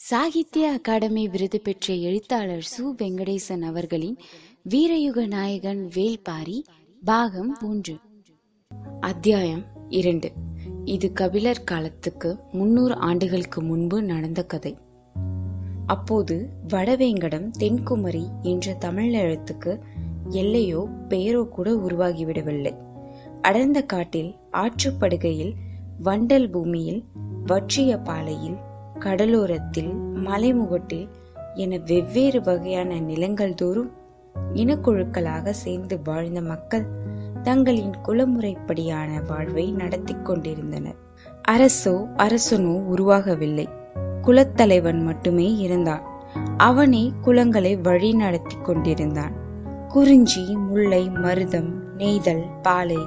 சாகித்ய அகாடமி விருது பெற்ற எழுத்தாளர் சு. வெங்கடேசன் அவர்களின் வீரயுக நாயகன் வேல்பாரி பாகம் மூன்று. அத்தியாயம் இரண்டு. இது கபிலர் காலத்துக்கு முன்னூறு ஆண்டுகளுக்கு முன்பு நடந்த கதை. அப்போது வடவேங்கடம் தென்குமரி என்ற தமிழ் எழுத்துக்கு எல்லையோ பெயரோ கூட உருவாகிவிடவில்லை. அடர்ந்த காட்டில் ஆற்றுப்படுகையில் வண்டல் பூமியில் வற்றிய பாலையில் கடலோரத்தில் மலைமுகட்டில் என வெவ்வேறு வகையான நிலங்கள் தோறும் இனக்குழுக்களாக சேர்ந்து வாழ்ந்த மக்கள் தங்களின் குலமுறைப்படியான வாழ்வை நடத்தி கொண்டிருந்தனர். அரசோ அரசனோ உருவாகவில்லை. குலத்தலைவன் மட்டுமே இருந்தான். அவனே குலங்களை வழி நடத்தி கொண்டிருந்தான். குறிஞ்சி முல்லை மருதம் நெய்தல் பாலை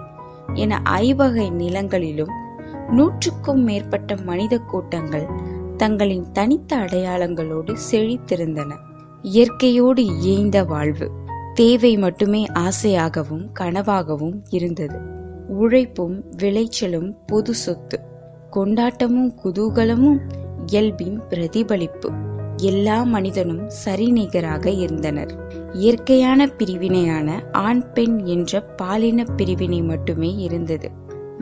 என ஐவகை நிலங்களிலும் நூற்றுக்கும் மேற்பட்ட மனித கூட்டங்கள் தங்களின் தனித்த அடையாளங்களோடு செழித்திருந்தன. இயற்கையோடு இயைந்த வாழ்வு தேவை மட்டுமே ஆசையாகவும் கனவாகவும் இருந்தது. உழைப்பும் விளைச்சலும் பொது சொத்து கொண்டாட்டமும் குதூகலமும் இயல்பின் பிரதிபலிப்பு எல்லா மனிதனும் சரிநிகராக இருந்தனர். இயற்கையான பிரிவினையான ஆண் பெண் என்ற பாலின பிரிவினை மட்டுமே இருந்தது.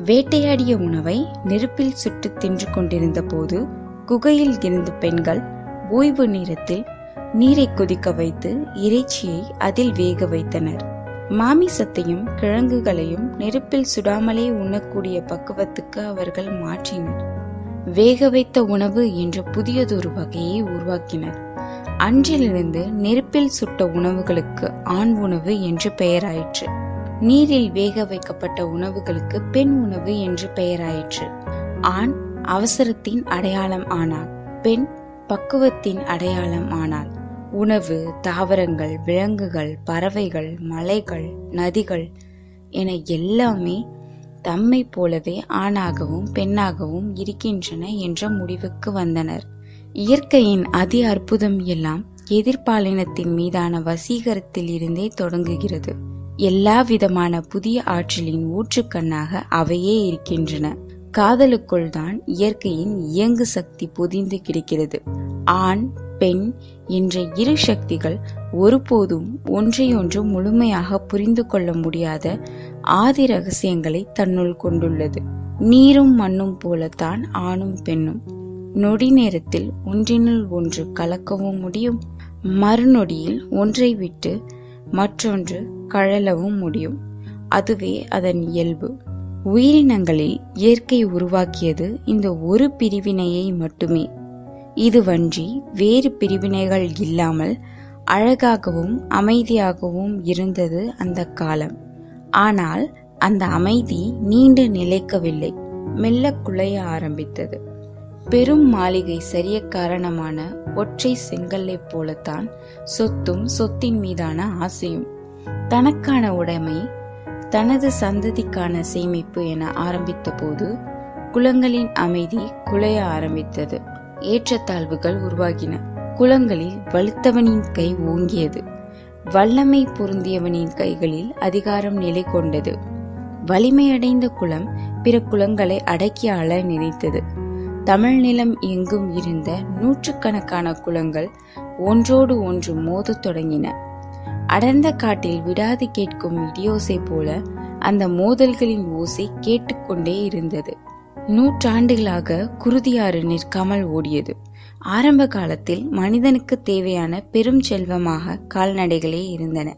வேட்டையாடிய உணவை நெருப்பில் சுட்டு தின்று கொண்டிருந்த போது குகையில் இருந்த பெண்கள் ஓய்வு நேரத்தில் நீரை கொதிக்க வைத்து இறைச்சியை அதில் வேக வைத்தனர். மாமிசத்தையும் கிழங்குகளையும் நெருப்பில் சுடாமலே உண்ணக்கூடிய பக்குவத்துக்கு அவர்கள் மாற்றினர். வேக வைத்த உணவு என்ற புதியதொரு வகையை உருவாக்கினர். அன்றிலிருந்து நெருப்பில் சுட்ட உணவுகளுக்கு ஆண் உணவு என்று பெயராயிற்று. நீரில் வேக வைக்கப்பட்ட உணவுகளுக்கு பெண் உணவு என்று பெயராயிற்று. ஆண் அவசரத்தின் அடையாளம் ஆனாள். பெண் பக்குவத்தின் அடையாளம் ஆனாள். உணவு தாவரங்கள் விலங்குகள் பறவைகள் மலைகள் நதிகள் என எல்லாமே தம்மை போலவே ஆணாகவும் பெண்ணாகவும் இருக்கின்றன என்ற முடிவுக்கு வந்தனர். இயற்கையின் அதி அற்புதம் எல்லாம் எதிர்பாலினத்தின் மீதான வசீகரத்தில் இருந்தே தொடங்குகிறது. எல்லா விதமான புதிய ஆற்றலின் ஊற்றுக்கண்ணாக அவையே இருக்கின்றன. காதலுக்குள் தான் இயற்கையின் இயங்கு சக்தி பொதிந்து கிடக்கிறது. ஆண் பெண் என்ற இரு சக்திகள் ஒருபோதும் ஒன்றையொன்று முழுமையாக புரிந்து கொள்ள முடியாத ஆதி ரகசியங்களை தன்னுள் கொண்டுள்ளது. நீரும் மண்ணும் போலத்தான் ஆணும் பெண்ணும். நொடி நேரத்தில் ஒன்றினுள் ஒன்று கலக்கவும் முடியும். மறுநொடியில் ஒன்றை விட்டு மற்றொன்று கழலவும் முடியும். அதுவே அதன் இயல்பு. உயிரினங்களில் இயற்கை உருவாக்கியது இந்த ஒரு பிரிவினையை மட்டுமே. இதுவன்றி வேறு பிரிவினைகள் இல்லாமல் அழகாகவும் அமைதியாகவும் இருந்தது அந்த காலம். ஆனால் அந்த அமைதி நீண்டு நிலைக்கவில்லை. மெல்ல குலைய ஆரம்பித்தது. பெரும் மாளிகை சரிய காரணமான ஒற்றை செங்கல்லை போலத்தான் சொத்தும் சொத்தின் மீதான ஆசையும். தனக்கான உடைமை தனது சந்ததிக்கான சேமிப்பு என ஆரம்பித்த போது குளங்களின் அமைதி குலைய ஆரம்பித்தது. ஏற்றத்தாழ்வுகள் உருவாகின. குளங்களில் வலுத்தவனின் கை ஓங்கியது. வல்லமை பொருந்தியவனின் கைகளில் அதிகாரம் நிலை கொண்டது. வலிமையடைந்த குளம் பிற குளங்களை அடக்கி ஆள நினைத்தது. தமிழ் நிலம் எங்கும் இருந்த நூற்றுக்கணக்கான குளங்கள் ஒன்றோடு ஒன்று மோதத் தொடங்கின. அடர்ந்த காட்டில் விடாது கேட்கும் இடியோசை போல அந்த மோதல்களின் ஓசை கேட்டுக்கொண்டே இருந்தது. நூற்றாண்டுகளாக குருதியாறு நிற்காமல் ஓடியது. ஆரம்ப காலத்தில் மனிதனுக்கு தேவையான பெரும் செல்வமாக கால்நடைகளே இருந்தன.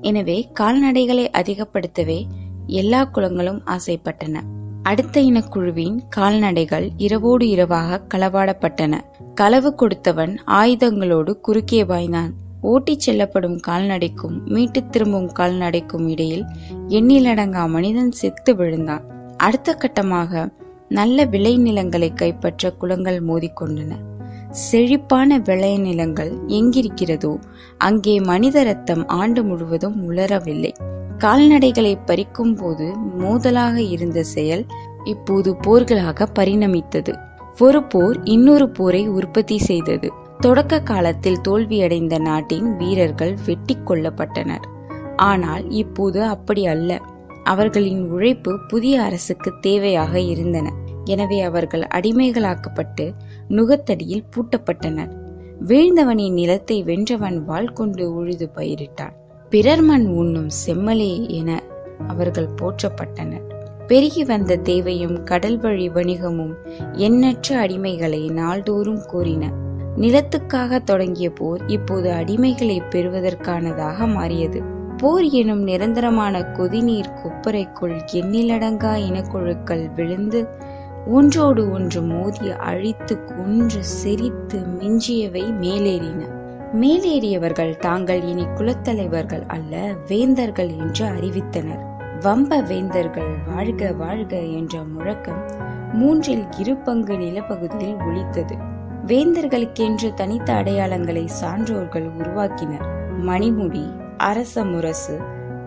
எனவே கால்நடைகளை அதிகப்படுத்தவே எல்லா குளங்களும் ஆசைப்பட்டன. அடுத்த இனக்குழுவின் கால்நடைகள் இரவோடு இரவாக களவாடப்பட்டன. களவு கொடுத்தவன் ஆயுதங்களோடு குறுக்கே பாய்ந்தான். ஓட்டிச் செல்லப்படும் கால்நடைக்கும் மீட்டு திரும்பும் கால்நடைக்கும் இடையில் எண்ணிலடங்கா மனிதன் செத்து விழுந்தான். அடுத்த கட்டமாக நல்ல விளைநிலங்களை கைப்பற்ற குளங்கள் மோதிக்கொண்டன செழிப்பான விளைநிலங்கள் எங்கிருக்கிறதோ அங்கே மனித ரத்தம் ஆண்டு முழுவதும் உலரவில்லை. கால்நடைகளை பறிக்கும் போது மோதலாக இருந்த செயல் இப்போது போர்களாக பரிணமித்தது. ஒரு போர் இன்னொரு போரை உற்பத்தி செய்தது. தொடக்க காலத்தில் தோல்வியடைந்த நாட்டின் வீரர்கள் வெட்டி கொல்லப்பட்டனர். ஆனால் இப்போது அப்படி அல்ல. அவர்களின் உழைப்பு புதிய அரசுக்கு தேவையாக இருந்தன. எனவே அவர்கள் அடிமைகளாக்கப்பட்டு நுகத்தடியில் பூட்டப்பட்டனர். வீழ்ந்தவனின் நிலத்தை வென்றவன் வாள் கொண்டு உழுது பயிரிட்டான். பிறர் மண் உண்ணும் செம்மலே என அவர்கள் போற்றப்பட்டனர். பெருகி வந்த தேவையும் கடல் வழி வணிகமும் எண்ணற்ற அடிமைகளை நாள்தோறும் கூறின நிலத்துக்காக தொடங்கிய போர் இப்போது அடிமைகளை பெறுவதற்கானதாக மாறியது. போர் எனும் நிரந்தரமான கொதிநீர் கொப்பரைக்குள் எண்ணிலடங்கா இனக்குழுக்கள் விழுந்து ஒன்றோடு ஒன்று மோதி அழித்து கொன்று செரித்து மிஞ்சியவை மேலேறின. மேலேறியவர்கள் தாங்கள் இனி குலத்தலைவர்கள் அல்ல வேந்தர்கள் என்று அறிவித்தனர். வம்ப வேந்தர்கள் வாழ்க வாழ்க என்ற முழக்கம் மூன்றில் இரு பங்கு நிலப்பகுதியில் ஒழித்தது வேந்தர்களுக்கென்று தனித்த அடையாளங்களை சான்றோர்கள் உருவாக்கினர். மணிமுடி அரச முரசு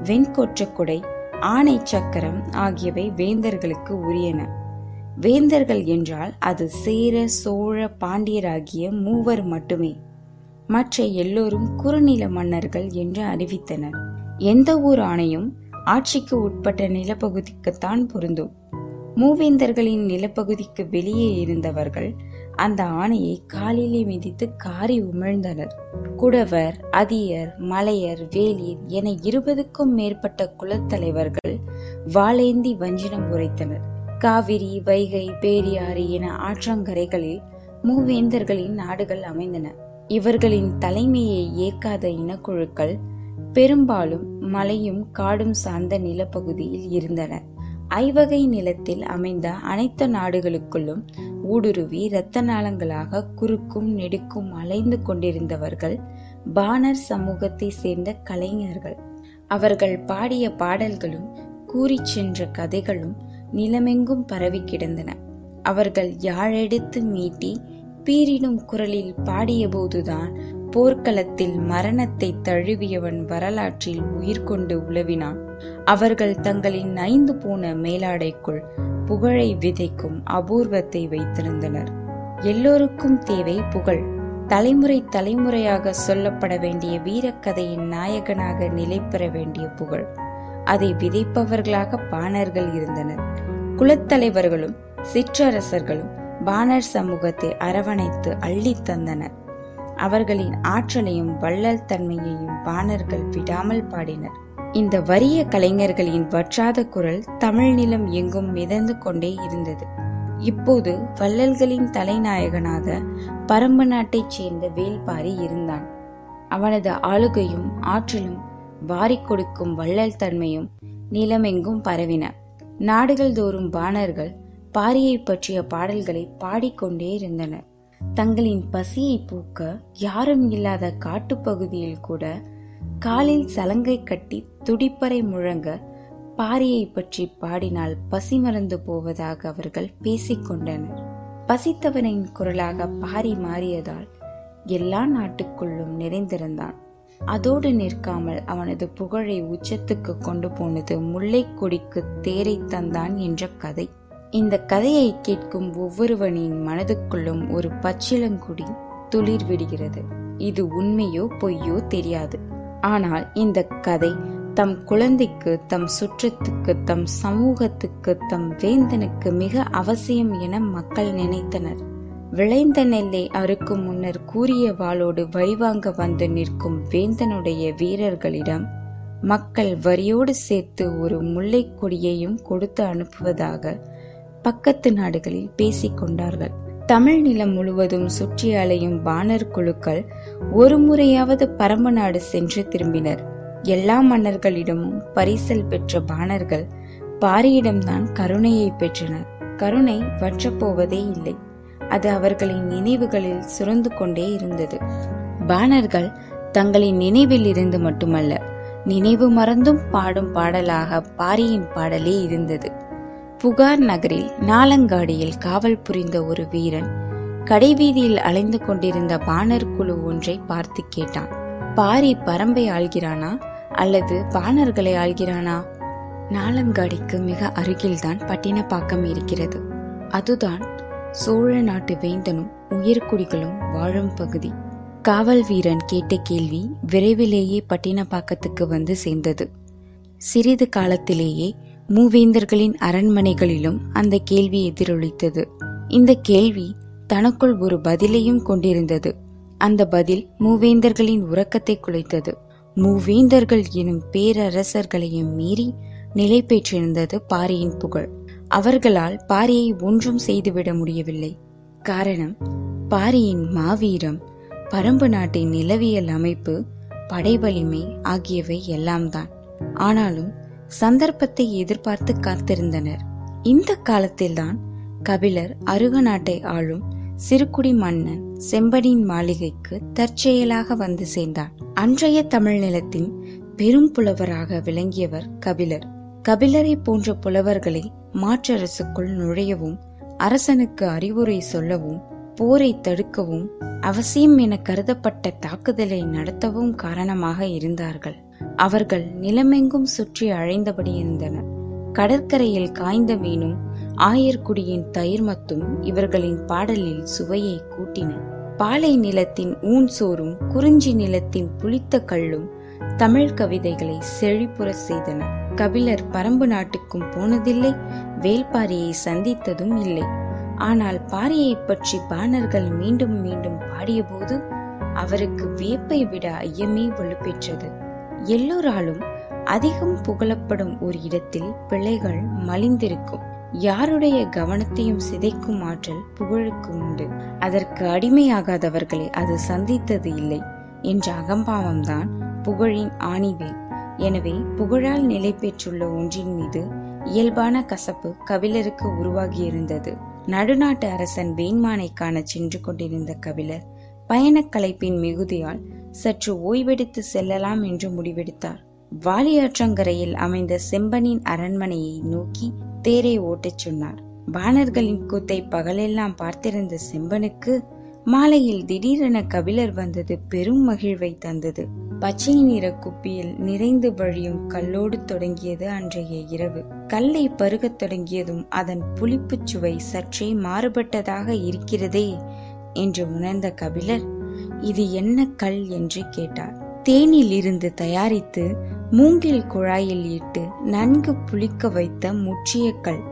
வெண்கொற்றக்குடை ஆணை சக்கரம் ஆகியவை வேந்தர்களுக்கு உரியன. வேந்தர்கள் என்றால் அது சேர சோழ பாண்டியராகிய மூவர் மட்டுமே. மற்ற எல்லோரும் குறுநில மன்னர்கள் என்று அறிவித்தனர். எந்த ஊர் ஆணையும் ஆட்சிக்கு உட்பட்ட நிலப்பகுதிக்குத்தான் பொருந்தும். மூவேந்தர்களின் நிலப்பகுதிக்கு வெளியே இருந்தவர்கள் அந்த ஆணையை காலிலே மிதித்து காரி உமிழ்ந்தனர். குடவர் அதியர் மலையர் வேலியர் என இருபதுக்கும் மேற்பட்ட குலத்தலைவர்கள் வாளேந்தி வஞ்சினம் உரைத்தனர். காவிரி வைகை பேரியாறு என ஆற்றங்கரைகளில் மூவேந்தர்களின் நாடுகள் அமைந்தன. இவர்களின் தலைமையை ஏற்காத இனக்குழுக்கள் பெரும்பாலும் மலையும் காடும் சார்ந்த நிலப்பகுதியில் இருந்தன. ஐவகை நிலத்தில் அமைந்த அனைத்து நாடுகளுக்குள்ளும் ஊடுருவி இரத்த நாளங்களாக குறுக்கும் நெடுக்கும் அலைந்து கொண்டிருந்தவர்கள் பாணர் சமூகத்தை சேர்ந்த கலைஞர்கள். அவர்கள் பாடிய பாடல்களும் கூறிச் சென்ற கதைகளும் நிலமெங்கும் பரவி கிடந்தன. அவர்கள் யாழெடுத்து மீட்டி பீரிடும் குரலில் பாடியபோதுதான் போர்க்களத்தில் மரணத்தை தழுவியவன் வரலாற்றில் உயிர் கொண்டு உழவினான் அவர்கள் தங்களின் ஐந்து போன மேலாடைக்குள் புகழை விதைக்கும் அபூர்வத்தை வைத்திருந்தனர். எல்லோருக்கும் தேவை புகழ். தலைமுறை தலைமுறையாக சொல்லப்பட வேண்டிய வீரக்கதையின் நாயகனாக நிலை பெற வேண்டிய புகழ். அதை விதைப்பவர்களாக பாணர்கள் இருந்தனர். குலத்தலைவர்களும் சிற்றரசர்களும் பாணர் சமூகத்தை அரவணைத்து அள்ளித் தந்தனர். அவர்களின் ஆற்றலையும் வள்ளல் தன்மையையும் பாணர்கள் விடாமல் பாடினர். இந்த வறிய கலைஞர்களின் வற்றாத குரல் தமிழ் நிலம் எங்கும் மிதந்து கொண்டே இருந்தது. இப்போது வள்ளல்களின் தலைநாயகனாக பரம்பு நாட்டைச் சேர்ந்த வேல்பாரி இருந்தான். அவனது ஆளுகையும் ஆற்றலும் வாரிக் கொடுக்கும் வள்ளல் தன்மையும் நிலமெங்கும் பரவின. நாடுகள் தோறும் பாணர்கள் பாரியை பற்றிய பாடல்களை பாடிக்கொண்டே இருந்தனர். தங்களின் பசியை பூக்க யாரும் இல்லாத காட்டுப்பகுதியில் கூட காலில் சலங்கை கட்டி துடிப்பறை முழங்க பாரியை பற்றி பாடினால் பசி மறந்து போவதாக அவர்கள் பேசிக்கொண்டனர். பசித்தவனின் குரலாக பாரி மாறியதால் எல்லா நாட்டுக்குள்ளும் நிறைந்திருந்தான். அதோடு நிற்காமல் அவனது புகழை உச்சத்துக்கு கொண்டு போனது முல்லைக் கொடிக்கு தேரை தந்தான் என்ற கதை. இந்த கதையை கேட்கும் ஒவ்வொருவனின் மனதுக்குள்ளும் ஒரு பச்சிலங்குடி துளிர் விடுகிறது. இது உண்மையோ பொய்யோ தெரியாது. ஆனால் இந்த கதை தம் குழந்தைக்கு தம் சுற்றத்துக்கு தம் சமூகத்துக்கு தம் வேந்தனுக்கு மிக அவசியம் என மக்கள் நினைத்தனர். விளைந்த நெல்லை அறுக்கும் முன்னர் கூறிய வாளோடு வழிவாங்க வந்து நிற்கும் வேந்தனுடைய வீரர்களிடம் மக்கள் வரியோடு சேர்த்து ஒரு முல்லை கொடியையும் கொடுத்து அனுப்புவதாக பக்கத்து நாடுகளில் பேசிக் கொண்டார்கள். தமிழ் நிலம் முழுவதும் சுற்றி அலையும் பாணர் குழுக்கள் ஒரு முறையாவது பரம்பு நாடு சென்று திரும்பினர். எல்லா மன்னர்களிடமும் பரிசல் பெற்ற பாணர்கள் பாரியிடம்தான் கருணையை பெற்றனர். கருணை வற்றப்போவதே இல்லை. அது அவர்களின் நினைவுகளில் சுரந்து கொண்டே இருந்தது. பாணர்கள் தங்களின் நினைவில் இருந்து மட்டுமல்ல நினைவு மறந்தும் பாடும் பாடலாக பாரியின் பாடலே இருந்தது. புகார் நகரில் நாலங்காடியில் காவல் புரிந்த ஒரு வீரன் கடைவீதியில் அலைந்து கொண்டிருந்த பாணர் குழு ஒன்றை பார்த்து கேட்டான். பாரி பரம்பை ஆள்கிறானா? அல்லது பாணர்களை ஆள்கிறானா? நாலங்காடிக்கு மிக அருகில்தான் பட்டினப்பாக்கம் இருக்கிறது. அதுதான் சோழ நாட்டு வேந்தனும் உயர்குடிகளும் வாழும் பகுதி. காவல் வீரன் கேட்ட கேள்வி விரைவிலேயே பட்டினப்பாக்கத்துக்கு வந்து சேர்ந்தது. சிறிது காலத்திலேயே மூவேந்தர்களின் அரண்மனைகளிலும் அந்த கேள்வி எதிரொலித்தது. இந்த கேள்வி தனக்குள் ஒரு பதிலையும் கொண்டிருந்தது. அந்த பதில் மூவேந்தர்களின் உறக்கத்தை குலைத்தது. மூவேந்தர்கள் எனும் பேரரசர்களையும் மீறி நிலை பெற்றிருந்தது பாரியின் புகழ். அவர்களால் பாரியை ஒன்றும் செய்துவிட முடியவில்லை. காரணம் பாரியின் மாவீரம் பரம்பு நாட்டின் நிலவியல் அமைப்பு படைவலிமை ஆகியவை எல்லாம்தான். ஆனாலும் சந்தர்ப்பத்தை எதிர்பார்த்து காத்திருந்தனர். இந்த காலத்தில்தான் கபிலர் அருக நாட்டை ஆளும் சிறுகுடி மன்னன் செம்பனின் மாளிகைக்கு தற்செயலாக வந்து சேர்ந்தார் அன்றைய தமிழ் நிலத்தின் பெரும் புலவராக விளங்கியவர் கபிலர். கபிலரை போன்ற புலவர்களை மாற்றரசுக்குள் நுழையவும் அரசனுக்கு அறிவுரை சொல்லவும் போரை தடுக்கவும் அவசியம் என கருதப்பட்ட தாக்குதலை நடத்தவும் காரணமாக இருந்தார்கள். அவர்கள் நிலமெங்கும் சுற்றி அழைந்தபடி இருந்தனர் கடற்கரையில் காய்ந்த மீனும் ஆயர்குடியின் தயிர்மத்தும் இவர்களின் பாடலில் சுவையை கூட்டின. பாலை நிலத்தின் ஊன் சோறும் குறிஞ்சி நிலத்தின் புளித்த கல்லும் தமிழ் கவிதைகளை செழிப்புற செய்தன. கபிலர் பரம்பு நாட்டுக்கும் போனதில்லை வேல்பாரியை சந்தித்ததும் இல்லை. ஆனால் பாரியை பற்றி பாணர்கள் மீண்டும் மீண்டும் பாடியபோது அவருக்கு வியப்பை விட ஐயமே வலுப்பெற்றது. எல்லோராலும் அதிகம் புகழப்படும் ஒரு இடத்தில் பிள்ளைகள் மலிந்திருக்கும். யாருடைய கவனத்தையும் சிதைக்கும் ஆற்றல் புகழுக்கு உண்டு. அதற்கு அடிமையாகாதவர்களை அது சந்தித்தது இல்லை. என்ற அகம்பாவம்தான் புகழின் ஆணிவேல் எனவே புகழால் நிலை பெற்றுள்ள ஒன்றின் மீது இயல்பான கசப்பு கபிலருக்கு உருவாகியிருந்தது. நடுநாட்டு அரசன் வேண்மானை காண சென்று கொண்டிருந்த கபிலர் பயணக் கலைப்பின் மிகுதியால் சற்று ஓய்வெடுத்து செல்லலாம் என்று முடிவெடுத்தார். வாலியாற்றங்கரையில் அமைந்த செம்பனின் அரண்மனையை நோக்கி தேரை ஓட்டச் சொன்னார். வானர்களின் கூத்தை பகலெல்லாம் பார்த்திருந்த செம்பனுக்கு மாலையில் திடீரென கபிலர் வந்தது பெரும் மகிழ்வை தந்தது. பச்சை நிற குப்பியில் நிறைந்து வழியும் கல்லோடு தொடங்கியது அன்றைய இரவு. கல்லை பருகத் தொடங்கியதும் அதன் புளிப்புச் சுவை சற்றே மாறுபட்டதாக இருக்கிறதே என்று உணர்ந்த கபிலர் இது என்ன கல் என்று கேட்டார். தேனில் இருந்து தயாரித்து மூங்கில் குழாயில் இட்டு நன்கு புளிக்க வைத்த முற்றிய கல்.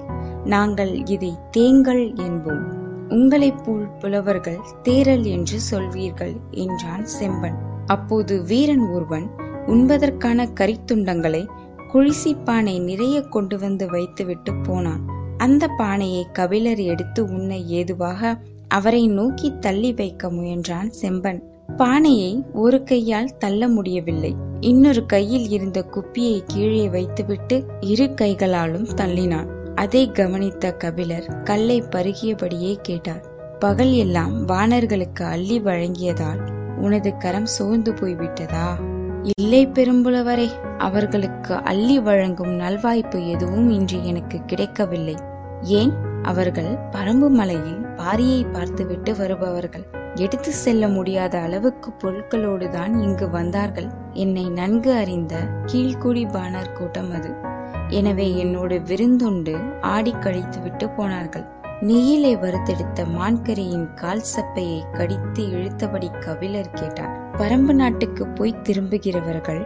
நாங்கள் இதை தேங்கல் என்போம். உங்களைப் போல் புலவர்கள் தேரல் என்று சொல்வீர்கள் என்றான் செம்பன். அப்போது வீரன் ஒருவன் உண்பதற்கான கரித்துண்டங்களை குழிசி பானை நிறைய கொண்டு வந்து வைத்துவிட்டு போனான். அந்த பானையை கபிலர் எடுத்து உண்ண ஏதுவாக அவரை நோக்கி தள்ளி வைக்க முயன்றான் செம்பன். பானையை ஒரு கையால் தள்ள முடியவில்லை. இன்னொரு கையில் இருந்த குப்பியை கீழே வைத்துவிட்டு இரு கைகளாலும் தள்ளினான். அதை கவனித்த கபிலர் கல்லை பருகியபடியே கேட்டார். பகல் எல்லாம் வானர்களுக்கு அள்ளி வழங்கியதால் உனது கரம் சோர்ந்து போய்விட்டதா? இல்லை பெரும்புலவரே அவர்களுக்கு அள்ளி வழங்கும் நல்வாய்ப்பு எதுவும் இன்று எனக்கு கிடைக்கவில்லை. ஏன்? அவர்கள் பரம்பு மலையில் பாரியை பார்த்துவிட்டு வருபவர்கள். எடுத்து செல்ல முடியாத அளவுக்கு பொருட்களோடு தான் இங்கு வந்தார்கள். என்னை நன்கு அறிந்த கீழ்குடி பாணர் கூட்டம் அது. எனவே என்னோடு விருந்துண்டு ஆடி கழித்து விட்டு போனார்கள். நெய்யிலே வறுத்தெடுத்த மான்கரியின் கால் சப்பையை கடித்து இழுத்தபடி கபிலர் கேட்டார் பரம்பு நாட்டுக்கு போய் திரும்புகிறவர்கள்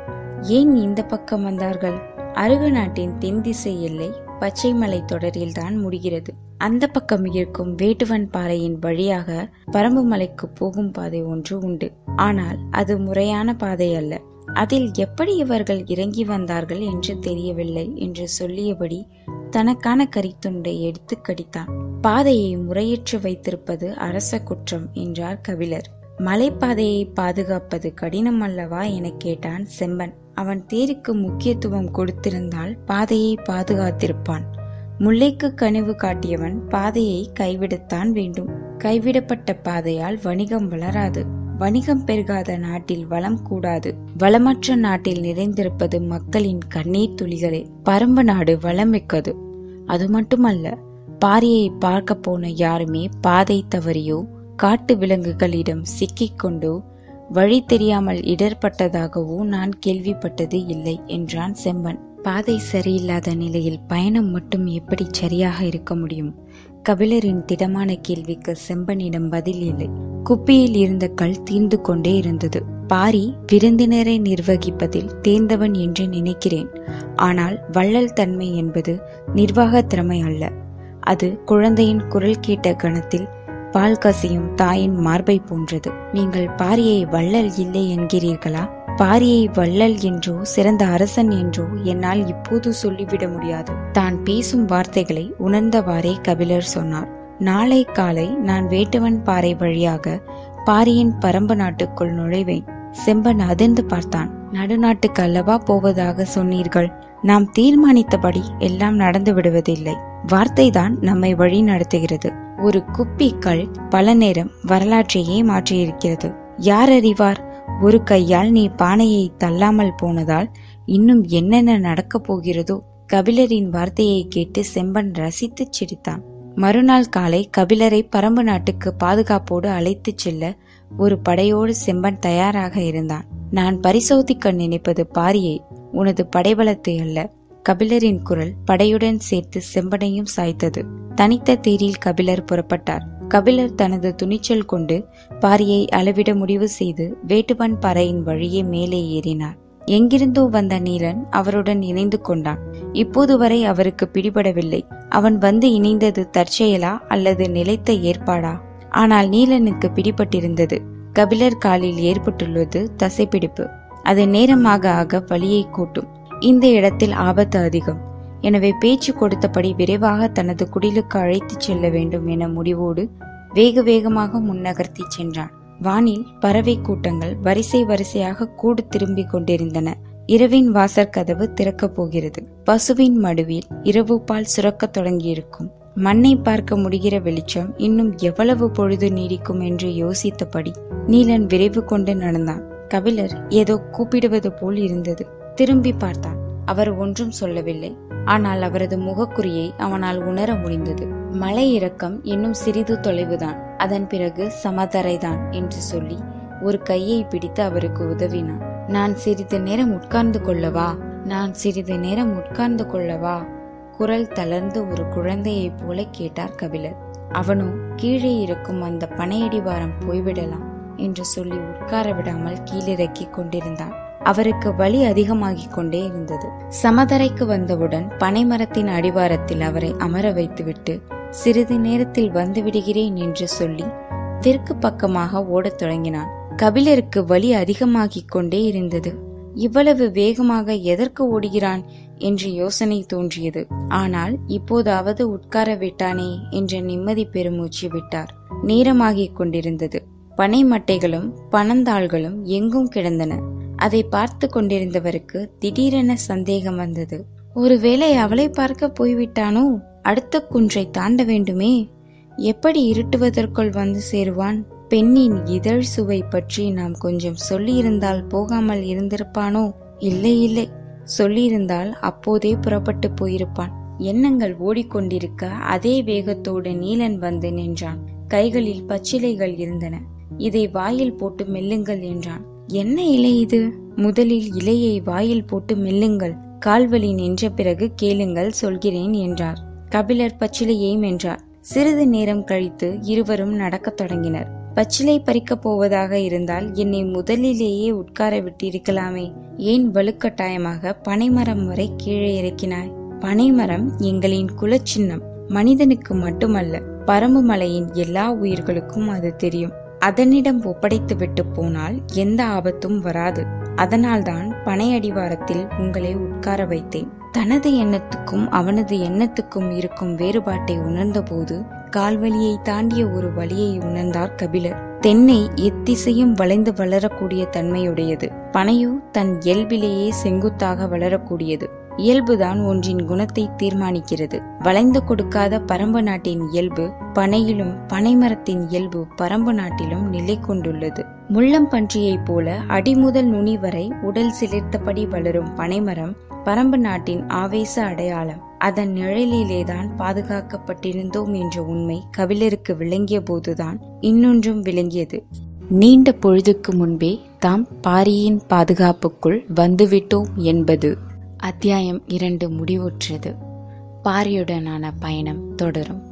ஏன் இந்த பக்கம் வந்தார்கள்? அருக நாட்டின் தென் திசை எல்லை பச்சைமலை தொடரில் தான் முடிகிறது. அந்த பக்கம் இருக்கும் வேட்டுவன் பாறையின் வழியாக பரம்பு மலைக்கு போகும் பாதை ஒன்று உண்டு. ஆனால் அது முறையான பாதை அல்ல. அதில் எப்படி இவர்கள் இறங்கி வந்தார்கள் என்று தெரியவில்லை என்று சொல்லியபடி தனக்கான கரித்துண்டை எடுத்து கடித்தான். பாதையை முறையற்று வைத்திருப்பது அரச குற்றம் என்றார் கபிலர். மலைப்பாதையை பாதுகாப்பது கடினம் அல்லவா என கேட்டான் செம்பன். அவன் தேருக்கு முக்கியத்துவம் கொடுத்திருந்தால் பாதையை பாதுகாத்திருப்பான். முல்லைக்கு கனிவு காட்டியவன் பாதையை கைவிடத்தான் வேண்டும். கைவிடப்பட்ட பாதையால் வணிகம் வளராது. வணிகம் பெருகாத நாட்டில் வளம் கூடாது. வளமற்ற நாட்டில் நிறைந்திருப்பது மக்களின் கண்ணீர் துளிகளே. பரம்பு நாடு வளமிக்கது அது மட்டுமல்ல பாரியை பார்க்க போன யாருமே பாதை தவறியோ காட்டு விலங்குகளிடம் சிக்கிக்கொண்டோ வழி தெரியாமல் இடர்பட்டதாகவோ நான் கேள்விப்பட்டது இல்லை என்றான் செம்பன். பாதை சரியில்லாத நிலையில் பயணம் மட்டும் எப்படி சரியாக இருக்க முடியும்? கபிலரின் திடமான கேள்விக்கு செம்பனிடம் பதில் இல்லை. குப்பியில் இருந்த கல் தீர்ந்து கொண்டே இருந்தது. பாரி விருந்தினரை நிர்வகிப்பதில் தேர்ந்தவன் என்று நினைக்கிறேன். ஆனால் வள்ளல் தன்மை என்பது நிர்வாக திறமை அல்ல. அது குழந்தையின் குரல் கேட்ட கணத்தில் பால் கசியும் தாயின் மார்பை போன்றது. நீங்கள் பாரியை வள்ளல் இல்லை என்கிறீர்களா? பாரியை வள்ளல் என்றோ சிறந்த அரசன் என்றோ என்னால் இப்போது சொல்லிவிட முடியாது. தான் பேசும் வார்த்தைகளை உணர்ந்தவாறே கபிலர் சொன்னார். நாளை காலை நான் வேட்டுவன் பாறை வழியாக பாரியின் பரம்பு நாட்டுக்குள் நுழைவேன். செம்பன் அதிர்ந்து பார்த்தான். நடுநாட்டுக்கு அல்லவா போவதாக சொன்னீர்கள்? நாம் தீர்மானித்தபடி எல்லாம் நடந்து விடுவதில்லை. வார்த்தைதான் நம்மை வழி நடத்துகிறது. ஒரு குப்பி கல் பல நேரம் வரலாற்றையே மாற்றியிருக்கிறது. யார் அறிவார்? ஒரு கையால் நீ பானையை தள்ளாமல் போனதால் இன்னும் என்னென்ன நடக்கப் போகிறதோ? கபிலரின் வார்த்தையை கேட்டு செம்பன் ரசித்துச் சிரித்தான். மறுநாள் காலை கபிலரை பரம்பு நாட்டுக்கு பாதுகாப்போடு அழைத்துச் செல்ல ஒரு படையோடு செம்பன் தயாராக இருந்தான். நான் பரிசோதிக்க நினைப்பது பாரியை உனது படைபலத்தை அல்ல. கபிலரின் குரல் படையுடன் சேர்த்து செம்பனையும் சாய்த்தது. தனித்த தேரில் கபிலர் புறப்பட்டார். கபிலர் தனது துணிச்சல் கொண்டு பாரியை அளவிட முடிவு செய்து வேட்டுவன் பாறையின் வழியே மேலே ஏறினார். எங்கிருந்தோ வந்த நீலன் அவருடன் இணைந்து கொண்டான். இப்போது வரை அவருக்கு பிடிபடவில்லை. அவன் வந்து இணைந்தது தற்செயலா அல்லது நிலைத்த ஏற்பாடா? ஆனால் நீலனுக்கு பிடிபட்டிருந்தது. கபிலர் காலில் ஏற்பட்டுள்ளது தசைப்பிடிப்பு. அது நேரமாக ஆக வழியை கூட்டும். இந்த இடத்தில் ஆபத்து அதிகம். எனவே பேச்சு கொடுத்தபடி விரைவாக தனது குடிலுக்கு அழைத்துச் செல்ல வேண்டும் என முடிவோடு வேக வேகமாக முன்னகர்த்தி சென்றான். வானில் பறவை கூட்டங்கள் வரிசை வரிசையாக கூடு திரும்பிக் கொண்டிருந்தன. இரவின் வாசற் கதவு திறக்கப் போகிறது. பசுவின் மடுவில் இரவு பால் சுரக்கத் தொடங்கியிருக்கும். மண்ணை பார்க்க முடிகிற வெளிச்சம் இன்னும் எவ்வளவு பொழுது நீடிக்கும் என்று யோசித்தபடி நீலன் விரைவு கொண்டு நடந்தான். கபிலர் ஏதோ கூப்பிடுவது போல் இருந்தது. திரும்பி பார்த்தான் அவர் ஒன்றும் சொல்லவில்லை. ஆனால் அவரது முகக்குறியை அவனால் உணர முடிந்தது. மலை இறக்கம் இன்னும் சிறிது தொலைவுதான். அதன் பிறகு சமதரைதான் என்று சொல்லி ஒரு கையை பிடித்து அவருக்கு உதவினான். நான் சிறிது நேரம் உட்கார்ந்து கொள்ளவா? நான் சிறிது நேரம் உட்கார்ந்து கொள்ளவா? குரல் தளர்ந்து ஒரு குழந்தையைப் போல கேட்டார் கபிலர். அவனும் கீழே இருக்கும் அந்த பனையடிவாரம் போய்விடலாம் என்று சொல்லி உட்கார விடாமல் கீழிறக்கி கொண்டிருந்தான். அவருக்கு வலி அதிகமாகிக் கொண்டே இருந்தது. சமதரைக்கு வந்தவுடன் பனைமரத்தின் அடிவாரத்தில் அவரை அமர வைத்துவிட்டு சிறிது நேரத்தில் வந்து விடுகிறேன் என்று சொல்லி தெற்கு பக்கமாக ஓடத் தொடங்கினான். கபிலருக்கு வலி அதிகமாகிக் கொண்டே இருந்தது. இவ்வளவு வேகமாக எதற்கு ஓடுகிறான்? என்று யோசனை தோன்றியது. ஆனால் இப்போதாவது உட்கார விட்டானே என்ற நிம்மதி பெருமூச்சு விட்டார். நேரமாகிக் கொண்டிருந்தது. பனை மட்டைகளும் பனந்தாள்களும் எங்கும் கிடந்தன. அதை பார்த்து கொண்டிருந்தவருக்கு திடீரென சந்தேகம் வந்தது. ஒருவேளை அவளை பார்க்க போய்விட்டானோ? அடுத்த குன்றை தாண்ட வேண்டுமே. எப்படி இருட்டுவதற்குள் வந்து சேருவான்? பெண்ணின் இதழ் சுவை பற்றி நாம் கொஞ்சம் சொல்லியிருந்தால் போகாமல் இருந்திருப்பானோ? இல்லை இல்லை. சொல்லியிருந்தால் அப்போதே புறப்பட்டு போயிருப்பான். எண்ணங்கள் ஓடிக்கொண்டிருக்க அதே வேகத்தோடு நீலன் வந்து நின்றான். கைகளில் பச்சிலைகள் இருந்தன. இதை வாயில் போட்டு மெல்லுங்கள் என்றான். என்ன இலை இது? முதலில் இலையை வாயில் போட்டு மெல்லுங்கள். கால்வலி நின்ற பிறகு கேளுங்கள் சொல்கிறேன் என்றார். கபிலர் பச்சிலையை மென்றார். சிறிது நேரம் கழித்து இருவரும் நடக்கத் தொடங்கினர். பச்சிலை பறிக்கப் போவதாக இருந்தால் என்னை முதலிலேயே உட்கார விட்டிருக்கலாமே. ஏன் வலுக்கட்டாயமாக பனைமரம் வரை கீழே இறக்கினாய்? பனைமரம் எங்களின் குலச்சின்னம். மனிதனுக்கு மட்டுமல்ல பரம்பு மலையின் எல்லா உயிர்களுக்கும் அது தெரியும். அதனிடம் ஒப்படைத்து விட்டு போனால் எந்த ஆபத்தும் வராது. அதனால்தான் பனை அடிவாரத்தில் உங்களை உட்கார வைத்தேன். தனது எண்ணத்துக்கும் அவனது எண்ணத்துக்கும் இருக்கும் வேறுபாட்டை உணர்ந்தபோது கால்வழியை தாண்டிய ஒரு வழியை உணர்ந்தார் கபிலர். தென்னை எத்திசையும் வளைந்து வளரக்கூடிய தன்மையுடையது. பனையோ தன் இயல்பிலேயே செங்குத்தாக வளரக்கூடியது. இயல்புதான் ஒன்றின் குணத்தை தீர்மானிக்கிறது. வளைந்து கொடுக்காத பரம்பு நாட்டின் இயல்பு பனையிலும் பனைமரத்தின் இயல்பு பரம்பு நாட்டிலும் நிலை கொண்டுள்ளது. முள்ளம் பன்றியைப் போல அடிமுதல் நுனி வரை உடல் சிலிர்த்தபடி வளரும் பனைமரம் பரம்பு நாட்டின் ஆவேச அடையாளம். அதன் நிழலிலேதான் பாதுகாக்கப்பட்டிருந்தோம் என்ற உண்மை கபிலருக்கு விளங்கிய போதுதான் இன்னொன்றும் விளங்கியது. நீண்ட பொழுதுக்கு முன்பே தாம் பாரியின் பாதுகாப்புக்குள் வந்துவிட்டோம் என்பது அத்தியாயம் இரண்டு முடிவுற்றது. பாரியுடனான பயணம் தொடரும்.